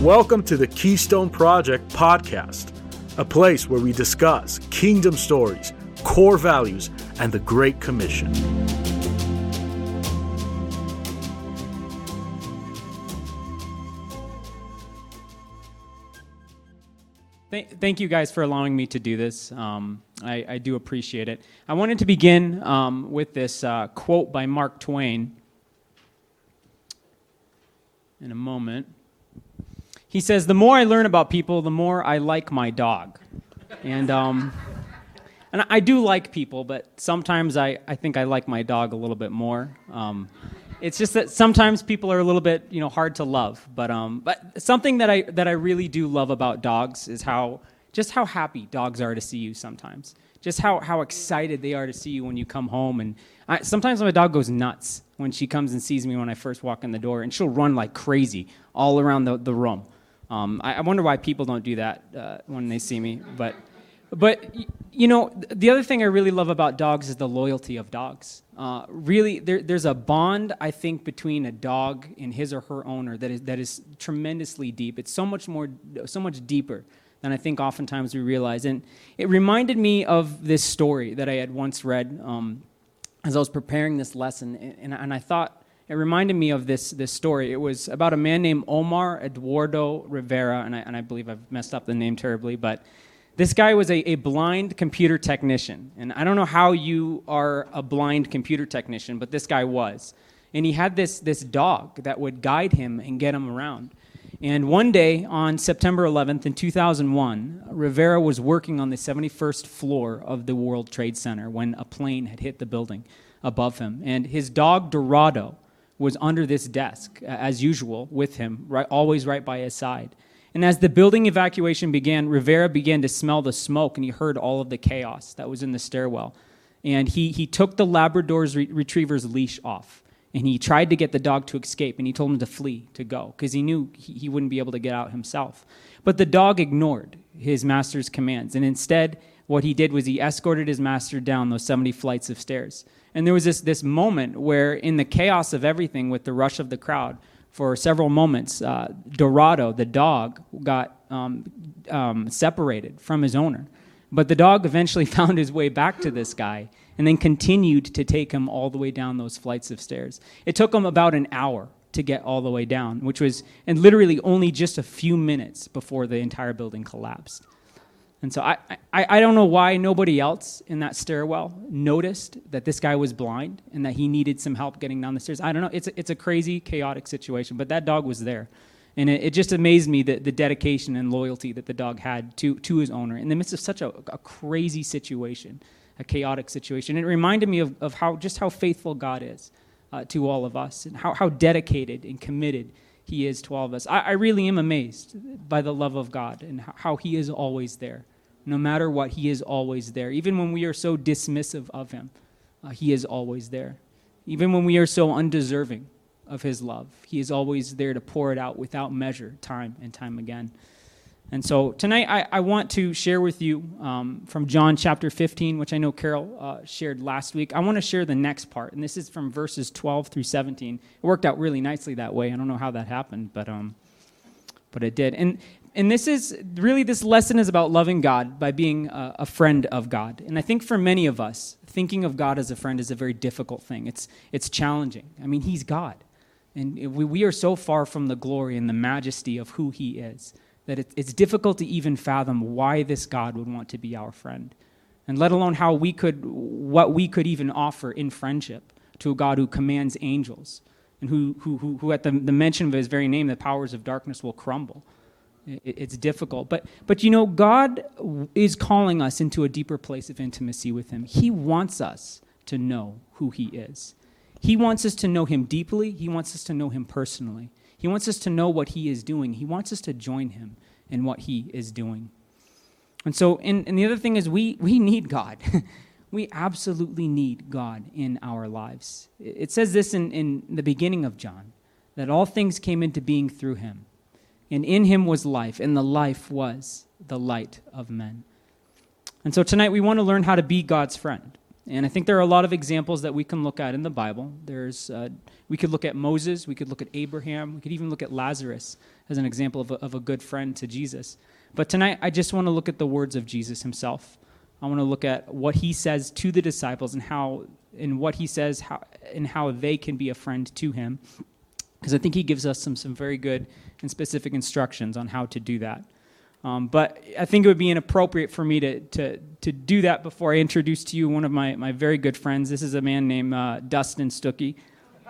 Welcome to the Keystone Project podcast, a place where we discuss kingdom stories, core values, and the Great Commission. Thank you guys for allowing me to do this. Um, I, I, do appreciate it. I wanted to begin um, with this uh, quote by Mark Twain. In a moment. He says, The more I learn about people, the more I like my dog. And, um, and I do like people, but sometimes I, I think I like my dog a little bit more. Um, it's just that sometimes people are a little bit you know hard to love but um but something that i that i really do love about dogs is how just how happy dogs are to see you sometimes just how how excited they are to see you when you come home and I, sometimes my dog goes nuts when she comes and sees me when i first walk in the door and she'll run like crazy all around the, the room um, I, I, wonder why people don't do that uh, when they see me. But, but you know, the other thing I really love about dogs is the loyalty of dogs. Uh, really, there, there's a bond I think between a dog and his or her owner that is that is tremendously deep. It's so much more, so much deeper than I think oftentimes we realize. And it reminded me of this story that I had once read um, as I was preparing this lesson, and, and I thought it reminded me of this, this story. It was about a man named Omar Eduardo Rivera, and I, and I believe I've messed up the name terribly, but this guy was a, a blind computer technician. And I don't know how you are a blind computer technician, but this guy was. And he had this, this dog that would guide him and get him around. And one day on September 11th in 2001, Rivera was working on the 71st floor of the World Trade Center when a plane had hit the building above him. And his dog, Dorado, was under this desk, as usual, with him, right, always right by his side. And as the building evacuation began, Rivera began to smell the smoke and he heard all of the chaos that was in the stairwell. And he, he took the Labrador's re- retriever's leash off and he tried to get the dog to escape and he told him to flee, to go, because he knew he, he wouldn't be able to get out himself. But the dog ignored his master's commands and instead, what he did was he escorted his master down those 70 flights of stairs. And there was this, this moment where, in the chaos of everything, with the rush of the crowd, for several moments, uh, Dorado, the dog, got um, um, separated from his owner. But the dog eventually found his way back to this guy and then continued to take him all the way down those flights of stairs. It took him about an hour to get all the way down, which was, and literally only just a few minutes before the entire building collapsed. And so I, I, I don't know why nobody else in that stairwell noticed that this guy was blind and that he needed some help getting down the stairs. I don't know. It's a, it's a crazy, chaotic situation, but that dog was there. And it, it just amazed me that the dedication and loyalty that the dog had to, to his owner in the midst of such a, a crazy situation, a chaotic situation. It reminded me of, of how, just how faithful God is uh, to all of us and how, how dedicated and committed he is to all of us. I, I really am amazed by the love of God and how he is always there. No matter what, he is always there. Even when we are so dismissive of him, uh, he is always there. Even when we are so undeserving of his love, he is always there to pour it out without measure, time and time again. And so tonight I, I want to share with you um, from John chapter 15, which I know Carol uh, shared last week. I want to share the next part, and this is from verses 12 through 17. It worked out really nicely that way. I don't know how that happened, but, um, but it did. And, and this is really, this lesson is about loving God by being a, a friend of God. And I think for many of us, thinking of God as a friend is a very difficult thing. It's, it's challenging. I mean, He's God. And we, we are so far from the glory and the majesty of who He is that it, it's difficult to even fathom why this God would want to be our friend, and let alone how we could, what we could even offer in friendship to a God who commands angels and who, who, who, who at the, the mention of his very name, the powers of darkness will crumble. It, it's difficult. But, but you know, God is calling us into a deeper place of intimacy with him. He wants us to know who he is. He wants us to know him deeply, he wants us to know him personally. He wants us to know what He is doing. He wants us to join Him in what He is doing. And so, and, and the other thing is, we, we need God. we absolutely need God in our lives. It says this in, in the beginning of John that all things came into being through Him. And in Him was life, and the life was the light of men. And so tonight we want to learn how to be God's friend. And I think there are a lot of examples that we can look at in the Bible. There's, uh, we could look at Moses, we could look at Abraham, we could even look at Lazarus as an example of a, of a good friend to Jesus. But tonight, I just want to look at the words of Jesus himself. I want to look at what he says to the disciples and how, and what he says how, and how they can be a friend to him. Because I think he gives us some, some very good and specific instructions on how to do that. Um, but I think it would be inappropriate for me to, to, to do that before I introduce to you one of my, my very good friends. This is a man named uh, Dustin Stuckey.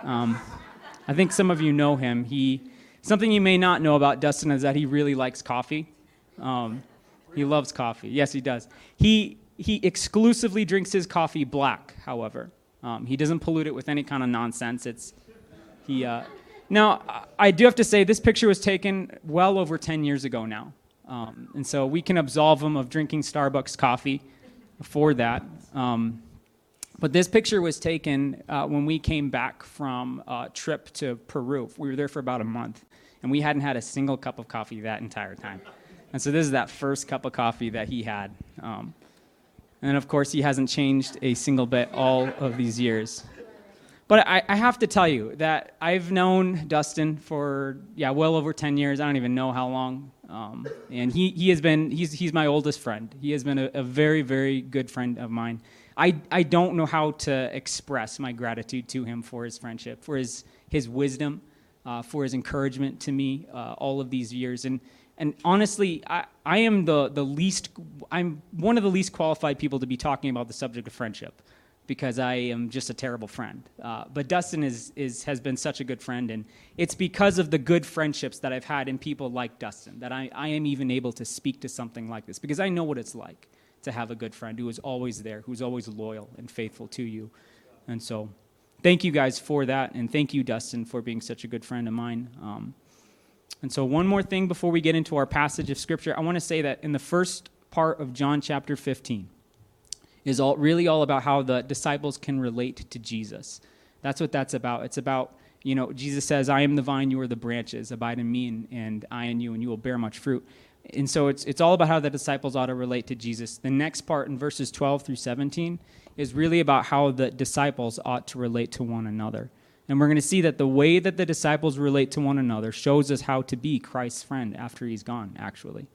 Um, I think some of you know him. He, something you may not know about Dustin is that he really likes coffee. Um, he loves coffee. Yes, he does. He, he exclusively drinks his coffee black, however. Um, he doesn't pollute it with any kind of nonsense. It's, he, uh, now, I do have to say, this picture was taken well over 10 years ago now. Um, and so we can absolve him of drinking Starbucks coffee for that. Um, but this picture was taken uh, when we came back from a trip to Peru. We were there for about a month, and we hadn't had a single cup of coffee that entire time. And so this is that first cup of coffee that he had. Um, and of course, he hasn't changed a single bit all of these years. But I, I, have to tell you that I've known Dustin for, yeah, well over 10 years. I don't even know how long. Um, and he, he has been, he's, he's my oldest friend. He has been a, a, very, very good friend of mine. I, I don't know how to express my gratitude to him for his friendship, for his, his wisdom, uh, for his encouragement to me uh, all of these years. And, and honestly, I, I am the, the least, I'm one of the least qualified people to be talking about the subject of friendship because I am just a terrible friend. Uh, but Dustin is, is, has been such a good friend, and it's because of the good friendships that I've had in people like Dustin that I, I am even able to speak to something like this because I know what it's like to have a good friend who is always there, who's always loyal and faithful to you. And so, thank you guys for that, and thank you, Dustin, for being such a good friend of mine. Um, and so, one more thing before we get into our passage of Scripture, I want to say that in the first part of John chapter 15, is all, really all about how the disciples can relate to Jesus. That's what that's about. It's about, you know, Jesus says, I am the vine, you are the branches. Abide in me, and, and I in you, and you will bear much fruit. And so it's, it's all about how the disciples ought to relate to Jesus. The next part in verses 12 through 17 is really about how the disciples ought to relate to one another. And we're going to see that the way that the disciples relate to one another shows us how to be Christ's friend after he's gone, actually.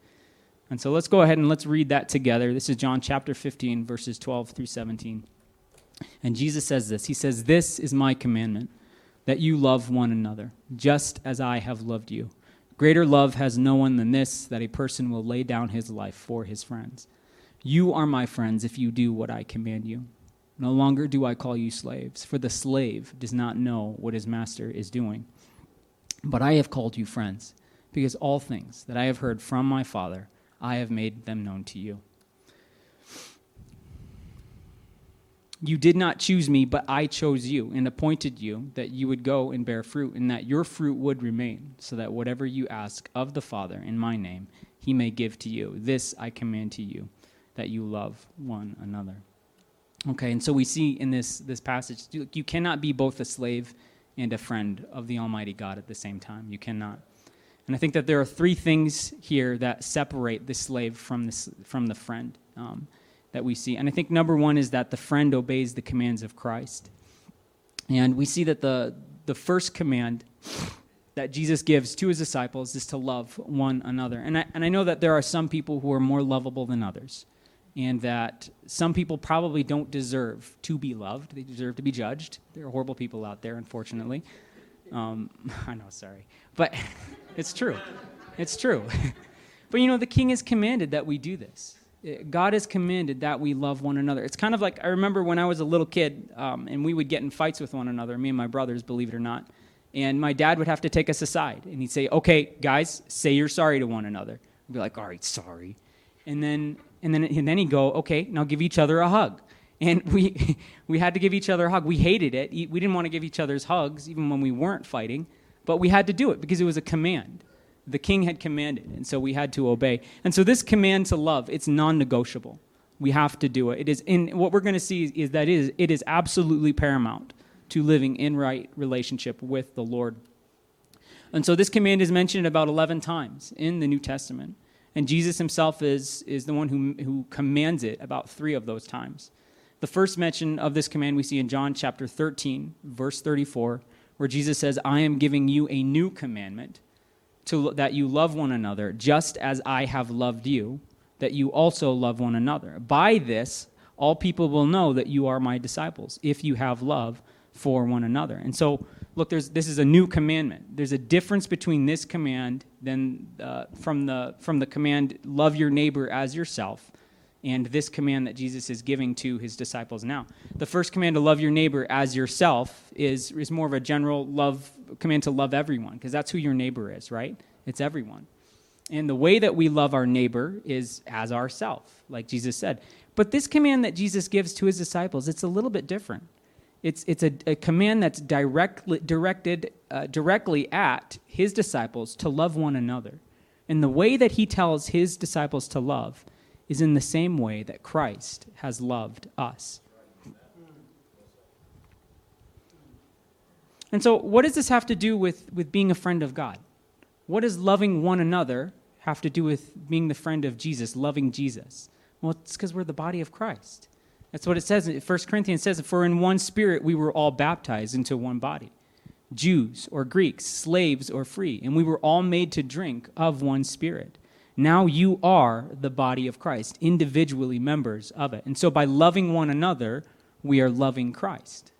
And so let's go ahead and let's read that together. This is John chapter 15, verses 12 through 17. And Jesus says this He says, This is my commandment, that you love one another, just as I have loved you. Greater love has no one than this, that a person will lay down his life for his friends. You are my friends if you do what I command you. No longer do I call you slaves, for the slave does not know what his master is doing. But I have called you friends, because all things that I have heard from my Father, I have made them known to you. You did not choose me, but I chose you and appointed you that you would go and bear fruit, and that your fruit would remain, so that whatever you ask of the Father in my name, he may give to you. This I command to you, that you love one another. Okay, and so we see in this, this passage, you cannot be both a slave and a friend of the Almighty God at the same time. You cannot. And I think that there are three things here that separate the slave from, the from the friend um, that we see. And I think number one is that the friend obeys the commands of Christ. And we see that the, the first command that Jesus gives to his disciples is to love one another. And I, and I know that there are some people who are more lovable than others, and that some people probably don't deserve to be loved. They deserve to be judged. There are horrible people out there, unfortunately. Um, I know, sorry. But it's true. It's true. but you know, the king has commanded that we do this. Uh, God has commanded that we love one another. It's kind of like I remember when I was a little kid um, and we would get in fights with one another, me and my brothers, believe it or not. And my dad would have to take us aside and he'd say, Okay, guys, say you're sorry to one another. We'd be like, All right, sorry. And then, and then, and then he'd go, Okay, now give each other a hug. And we, we had to give each other a hug. We hated it. We didn't want to give each other's hugs, even when we weren't fighting. But we had to do it because it was a command. The king had commanded, and so we had to obey. And so this command to love, it's non-negotiable. We have to do it. It is in what we're going to see is that it is, it is absolutely paramount to living in right relationship with the Lord. And so this command is mentioned about 11 times in the New Testament. And Jesus himself is, is the one who, who commands it about three of those times. The first mention of this command we see in John chapter 13, verse 34, where Jesus says, I am giving you a new commandment to, that you love one another, just as I have loved you, that you also love one another. By this, all people will know that you are my disciples, if you have love for one another. And so, look, there's, this is a new commandment. There's a difference between this command than uh, from, the, from the command, love your neighbor as yourself, and this command that Jesus is giving to his disciples now. The first command to love your neighbor as yourself is, is more of a general love command to love everyone, because that's who your neighbor is, right? It's everyone. And the way that we love our neighbor is as ourself, like Jesus said. But this command that Jesus gives to his disciples, it's a little bit different. It's, it's a, a command that's directly, directed uh, directly at his disciples to love one another. And the way that he tells his disciples to love is in the same way that Christ has loved us. And so, what does this have to do with, with being a friend of God? What does loving one another have to do with being the friend of Jesus, loving Jesus? Well, it's because we're the body of Christ. That's what it says. 1 Corinthians says, For in one spirit we were all baptized into one body Jews or Greeks, slaves or free, and we were all made to drink of one spirit. Now you are the body of Christ, individually members of it. And so by loving one another, we are loving Christ.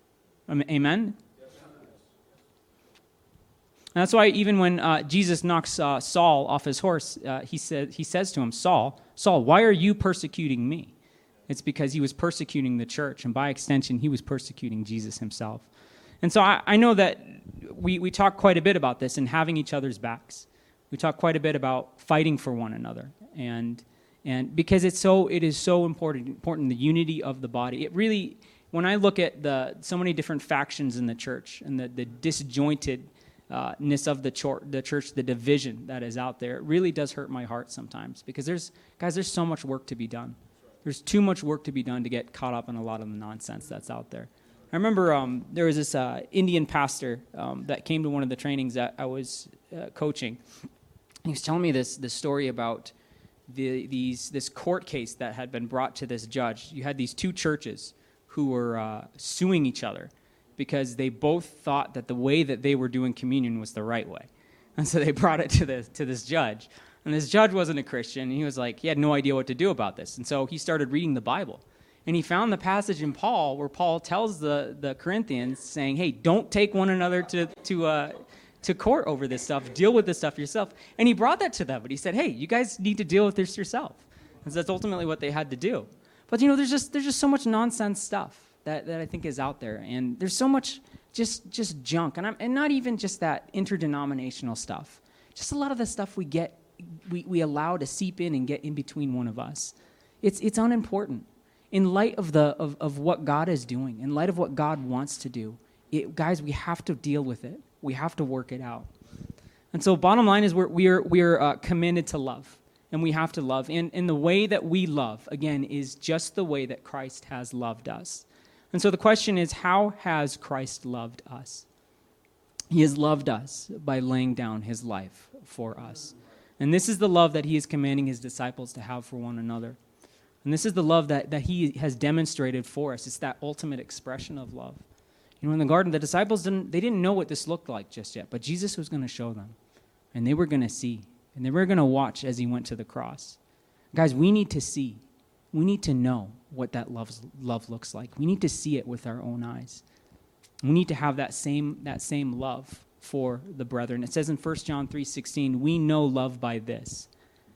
Amen? And that's why even when uh, Jesus knocks uh, Saul off his horse, uh, he, said, he says to him, Saul, Saul, why are you persecuting me? It's because he was persecuting the church, and by extension, he was persecuting Jesus himself. And so I, I know that we, we talk quite a bit about this and having each other's backs. We talk quite a bit about fighting for one another. And, and because it's so, it is so important, important, the unity of the body. It really, when I look at the, so many different factions in the church and the, the disjointed uh, of the, the church, the division that is out there, it really does hurt my heart sometimes because there's, guys, there's so much work to be done. There's too much work to be done to get caught up in a lot of the nonsense that's out there. I remember um, there was this uh, Indian pastor um, that came to one of the trainings that I was uh, coaching. He was telling me this, this story about the, these, this court case that had been brought to this judge. You had these two churches who were uh, suing each other because they both thought that the way that they were doing communion was the right way. And so they brought it to, the, to this judge. And this judge wasn't a Christian. And he was like, he had no idea what to do about this. And so he started reading the Bible. And he found the passage in Paul where Paul tells the, the Corinthians, saying, hey, don't take one another to, to, uh, to court over this stuff. Deal with this stuff yourself. And he brought that to them. But he said, hey, you guys need to deal with this yourself. And so that's ultimately what they had to do. But, you know, there's just, there's just so much nonsense stuff that, that I think is out there. And there's so much just, just junk. And, I'm, and not even just that interdenominational stuff. Just a lot of the stuff we get, we, we allow to seep in and get in between one of us. It's, it's unimportant. In light of, the, of, of what God is doing, in light of what God wants to do, it, guys, we have to deal with it. We have to work it out. And so, bottom line is we're, we're, we're uh, commanded to love, and we have to love. And, and the way that we love, again, is just the way that Christ has loved us. And so the question is how has Christ loved us? He has loved us by laying down his life for us. And this is the love that he is commanding his disciples to have for one another. And this is the love that, that he has demonstrated for us. It's that ultimate expression of love. Know, in the garden, the disciples didn't, they didn't know what this looked like just yet, but Jesus was going to show them. And they were going to see. And they were going to watch as he went to the cross. Guys, we need to see we need to know what that love, love looks like. We need to see it with our own eyes. We need to have that same, that same love for the brethren. It says in 1 John 3:16, "We know love by this,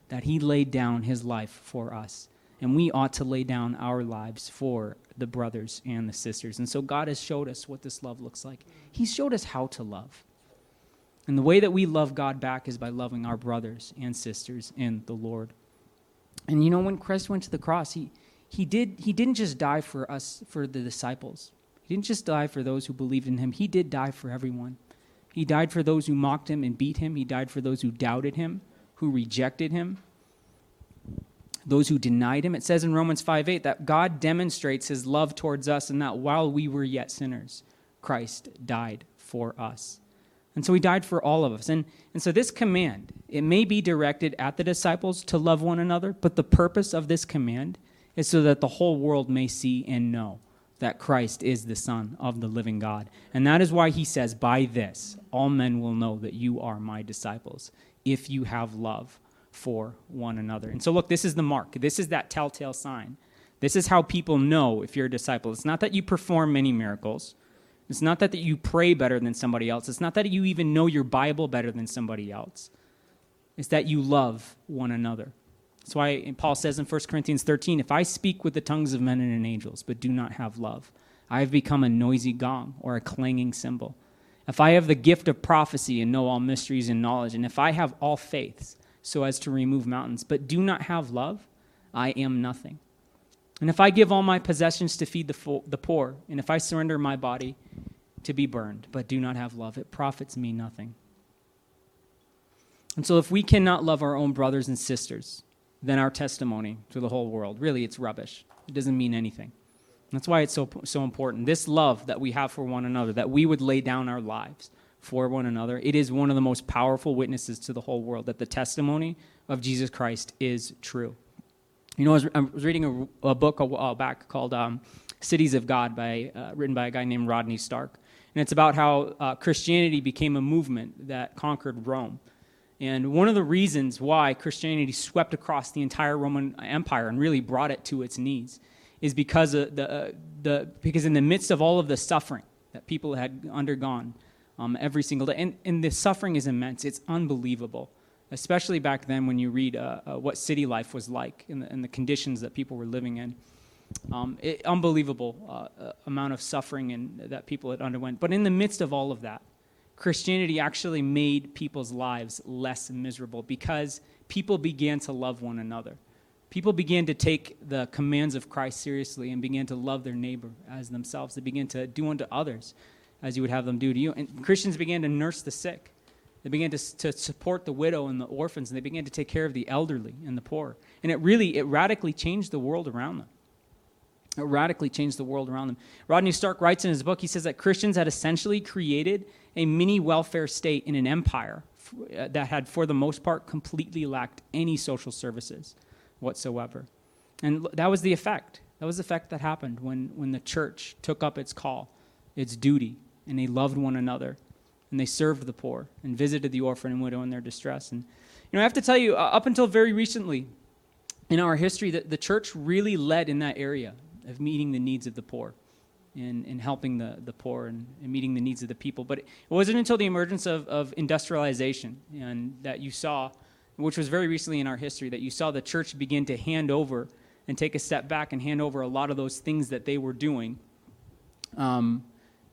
that he laid down his life for us." And we ought to lay down our lives for the brothers and the sisters. And so God has showed us what this love looks like. He's showed us how to love. And the way that we love God back is by loving our brothers and sisters in the Lord. And you know, when Christ went to the cross, he, he, did, he didn't just die for us, for the disciples. He didn't just die for those who believed in him. He did die for everyone. He died for those who mocked him and beat him. He died for those who doubted him, who rejected him, those who denied him. It says in Romans 5 8 that God demonstrates his love towards us and that while we were yet sinners, Christ died for us. And so he died for all of us. And, and so this command, it may be directed at the disciples to love one another, but the purpose of this command is so that the whole world may see and know that Christ is the Son of the living God. And that is why he says, By this, all men will know that you are my disciples, if you have love for one another. And so, look, this is the mark. This is that telltale sign. This is how people know if you're a disciple. It's not that you perform many miracles. It's not that you pray better than somebody else. It's not that you even know your Bible better than somebody else. It's that you love one another. That's why Paul says in 1 Corinthians 13 if I speak with the tongues of men and angels, but do not have love, I have become a noisy gong or a clanging cymbal. If I have the gift of prophecy and know all mysteries and knowledge, and if I have all faiths so as to remove mountains, but do not have love, I am nothing. And if I give all my possessions to feed the, fo- the poor, and if I surrender my body to be burned, but do not have love, it profits me nothing. And so, if we cannot love our own brothers and sisters, then our testimony to the whole world, really, it's rubbish. It doesn't mean anything. That's why it's so, so important. This love that we have for one another, that we would lay down our lives for one another, it is one of the most powerful witnesses to the whole world that the testimony of Jesus Christ is true. You know, I was, I was reading a, a, book a while back called um, Cities of God, by, uh, written by a guy named Rodney Stark. And it's about how uh, Christianity became a movement that conquered Rome. And one of the reasons why Christianity swept across the entire Roman Empire and really brought it to its knees is because, the, uh, the, because in the midst of all of the suffering that people had undergone um, every single day, and, and the suffering is immense, it's unbelievable, especially back then when you read uh, uh, what city life was like and the, and the, conditions that people were living in. Um, it, unbelievable uh, uh, amount of suffering and, that people had underwent. But in the midst of all of that, Christianity actually made people's lives less miserable because people began to love one another. People began to take the commands of Christ seriously and began to love their neighbor as themselves. They began to do unto others as you would have them do to you. And Christians began to nurse the sick. They began to, to support the widow and the orphans, and they began to take care of the elderly and the poor. And it really, it radically changed the world around them. It radically changed the world around them. Rodney Stark writes in his book, he says that Christians had essentially created a mini welfare state in an empire uh, that had, for the most part, completely lacked any social services whatsoever. And that was the effect. That was the effect that happened when, when the church took up its call, its duty, and they loved one another, and they served the poor, and visited the orphan and widow in their distress. And, you know, I have to tell you, uh, up until very recently in our history, the, the church really led in that area of meeting the needs of the poor and, in helping the, the poor and, and, meeting the needs of the people. But it wasn't until the emergence of, of industrialization and that you saw, which was very recently in our history, that you saw the church begin to hand over and take a step back and hand over a lot of those things that they were doing. Um,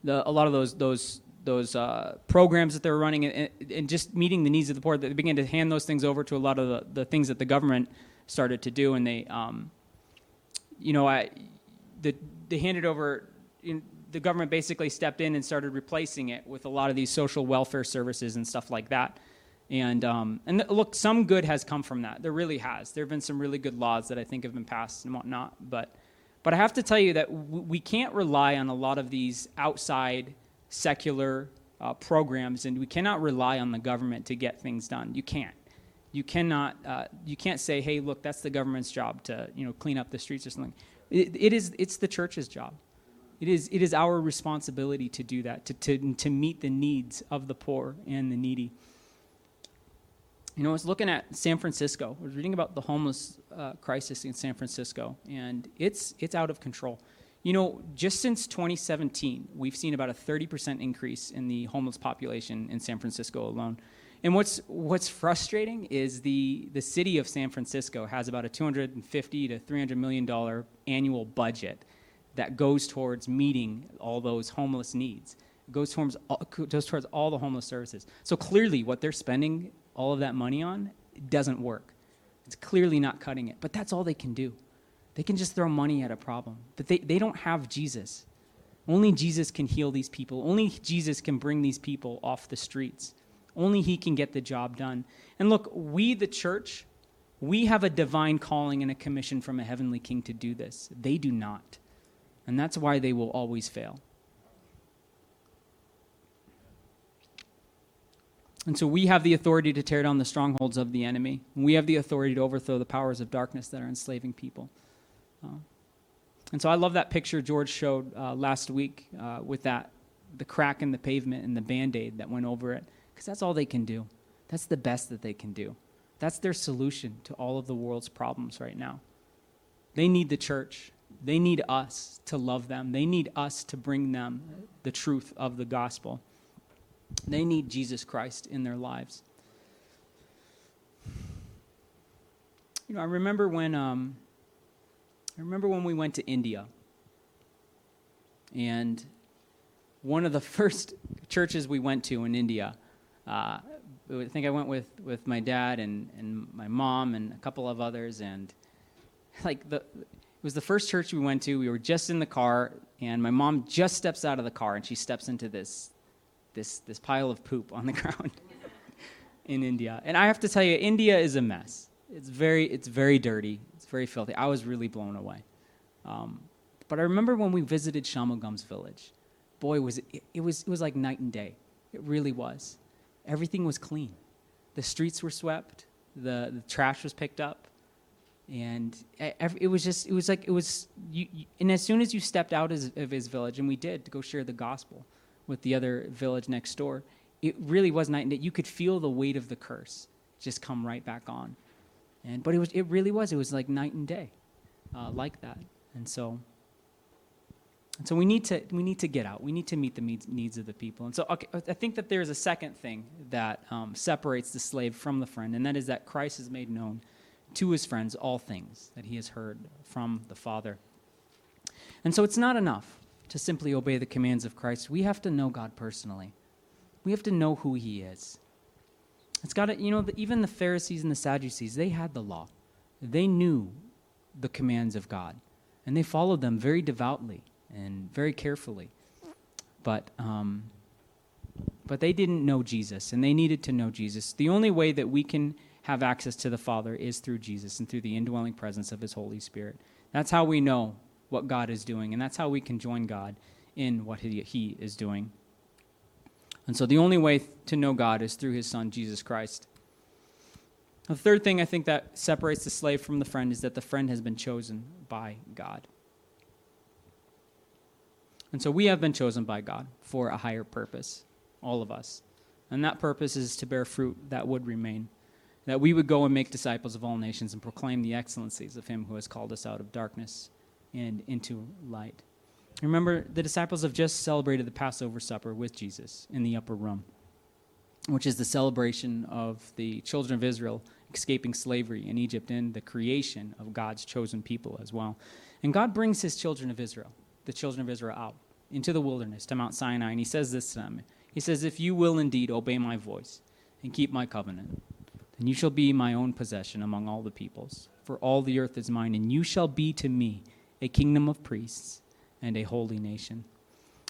the, a lot of those, those, those uh, programs that they were running and, and, just meeting the needs of the poor, they began to hand those things over to a lot of the, the things that the government started to do. And they, um, you know, I, the, they handed over the government basically stepped in and started replacing it with a lot of these social welfare services and stuff like that. And, um, and look, some good has come from that. There really has. There have been some really good laws that I think have been passed and whatnot. But, but I have to tell you that we can't rely on a lot of these outside secular uh, programs, and we cannot rely on the government to get things done. You can't. You cannot. Uh, you can't say, "Hey, look, that's the government's job to you know clean up the streets or something." it, it is. It's the church's job. It is, it is our responsibility to do that, to, to, to meet the needs of the poor and the needy. You know, I was looking at San Francisco. I was reading about the homeless uh, crisis in San Francisco, and it's, it's out of control. You know, just since 2017, we've seen about a 30% increase in the homeless population in San Francisco alone. And what's, what's frustrating is the, the city of San Francisco has about a 250 to 300 million dollar annual budget that goes towards meeting all those homeless needs. Goes towards, goes towards all the homeless services. So clearly, what they're spending all of that money on doesn't work. It's clearly not cutting it. But that's all they can do. They can just throw money at a problem. But they, they don't have Jesus. Only Jesus can heal these people. Only Jesus can bring these people off the streets. Only He can get the job done. And look, we, the church, we have a divine calling and a commission from a heavenly king to do this. They do not. And that's why they will always fail. And so we have the authority to tear down the strongholds of the enemy. We have the authority to overthrow the powers of darkness that are enslaving people. Uh, and so I love that picture George showed uh, last week uh, with that the crack in the pavement and the band aid that went over it, because that's all they can do. That's the best that they can do. That's their solution to all of the world's problems right now. They need the church. They need us to love them. They need us to bring them the truth of the gospel. They need Jesus Christ in their lives. You know, I remember when um, I remember when we went to India, and one of the first churches we went to in India. Uh, I think I went with, with my dad and, and my mom and a couple of others, and like the it was the first church we went to. We were just in the car, and my mom just steps out of the car and she steps into this this this pile of poop on the ground in India. And I have to tell you, India is a mess. It's very it's very dirty. It's very filthy. I was really blown away. Um, but I remember when we visited Shamugham's village. Boy, was it, it, it was it was like night and day. It really was. Everything was clean. The streets were swept. The, the trash was picked up and it was just it was like it was you, you, and as soon as you stepped out of his village and we did to go share the gospel with the other village next door it really was night and day. You could feel the weight of the curse just come right back on. And but it was it really was it was like night and day uh, like that. And so and so we need to we need to get out. We need to meet the needs, of the people. And so okay, i think that there's a second thing that um, separates the slave from the friend and that is that christ has made known to his friends all things that he has heard from the Father. And so it's not enough to simply obey the commands of Christ. We have to know God personally. We have to know who he is. It's got to, you know, even the Pharisees and the Sadducees, they had the law. They knew the commands of God, and they followed them very devoutly and very carefully. But, um, but they didn't know Jesus, and they needed to know Jesus. The only way that we can have access to the Father is through Jesus and through the indwelling presence of His Holy Spirit. That's how we know what God is doing, and that's how we can join God in what He, he is doing. And so the only way to know God is through His Son, Jesus Christ. The third thing I think that separates the slave from the friend is that the friend has been chosen by God. And so we have been chosen by God for a higher purpose, all of us. And that purpose is to bear fruit that would remain that we would go and make disciples of all nations and proclaim the excellencies of him who has called us out of darkness and into light. Remember, the disciples have just celebrated the Passover supper with Jesus in the upper room, which is the celebration of the children of Israel escaping slavery in Egypt and the creation of God's chosen people as well. And God brings his children of Israel, the children of Israel, out into the wilderness to Mount Sinai, and he says this to them He says, If you will indeed obey my voice and keep my covenant, and you shall be my own possession among all the peoples. For all the earth is mine, and you shall be to me a kingdom of priests and a holy nation.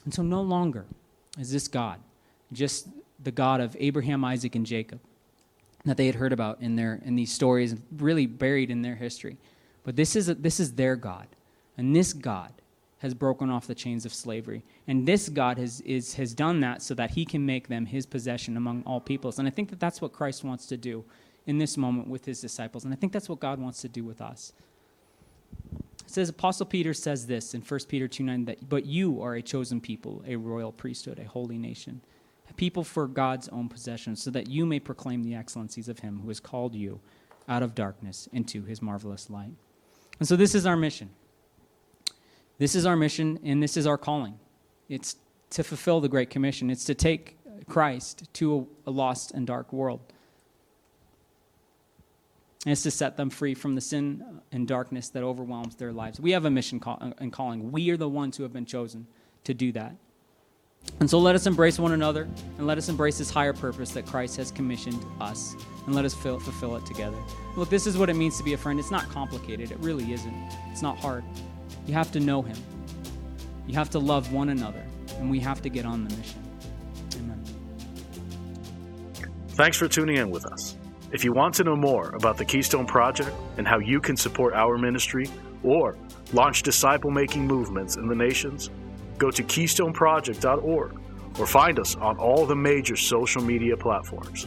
And so no longer is this God just the God of Abraham, Isaac, and Jacob that they had heard about in, their, in these stories, really buried in their history. But this is, a, this is their God. And this God has broken off the chains of slavery. And this God has, is, has done that so that he can make them his possession among all peoples. And I think that that's what Christ wants to do in this moment with his disciples. And I think that's what God wants to do with us. It says, Apostle Peter says this in 1 Peter 2 9, that, but you are a chosen people, a royal priesthood, a holy nation, a people for God's own possession, so that you may proclaim the excellencies of him who has called you out of darkness into his marvelous light. And so this is our mission. This is our mission and this is our calling. It's to fulfill the Great Commission, it's to take Christ to a, lost and dark world. And it's to set them free from the sin and darkness that overwhelms their lives. We have a mission uh, and calling. We are the ones who have been chosen to do that. And so let us embrace one another and let us embrace this higher purpose that Christ has commissioned us and let us fulfill it together. Look, this is what it means to be a friend. It's not complicated, it really isn't. It's not hard. You have to know Him. You have to love one another, and we have to get on the mission. Amen. Thanks for tuning in with us. If you want to know more about the Keystone Project and how you can support our ministry or launch disciple making movements in the nations, go to keystoneproject.org or find us on all the major social media platforms.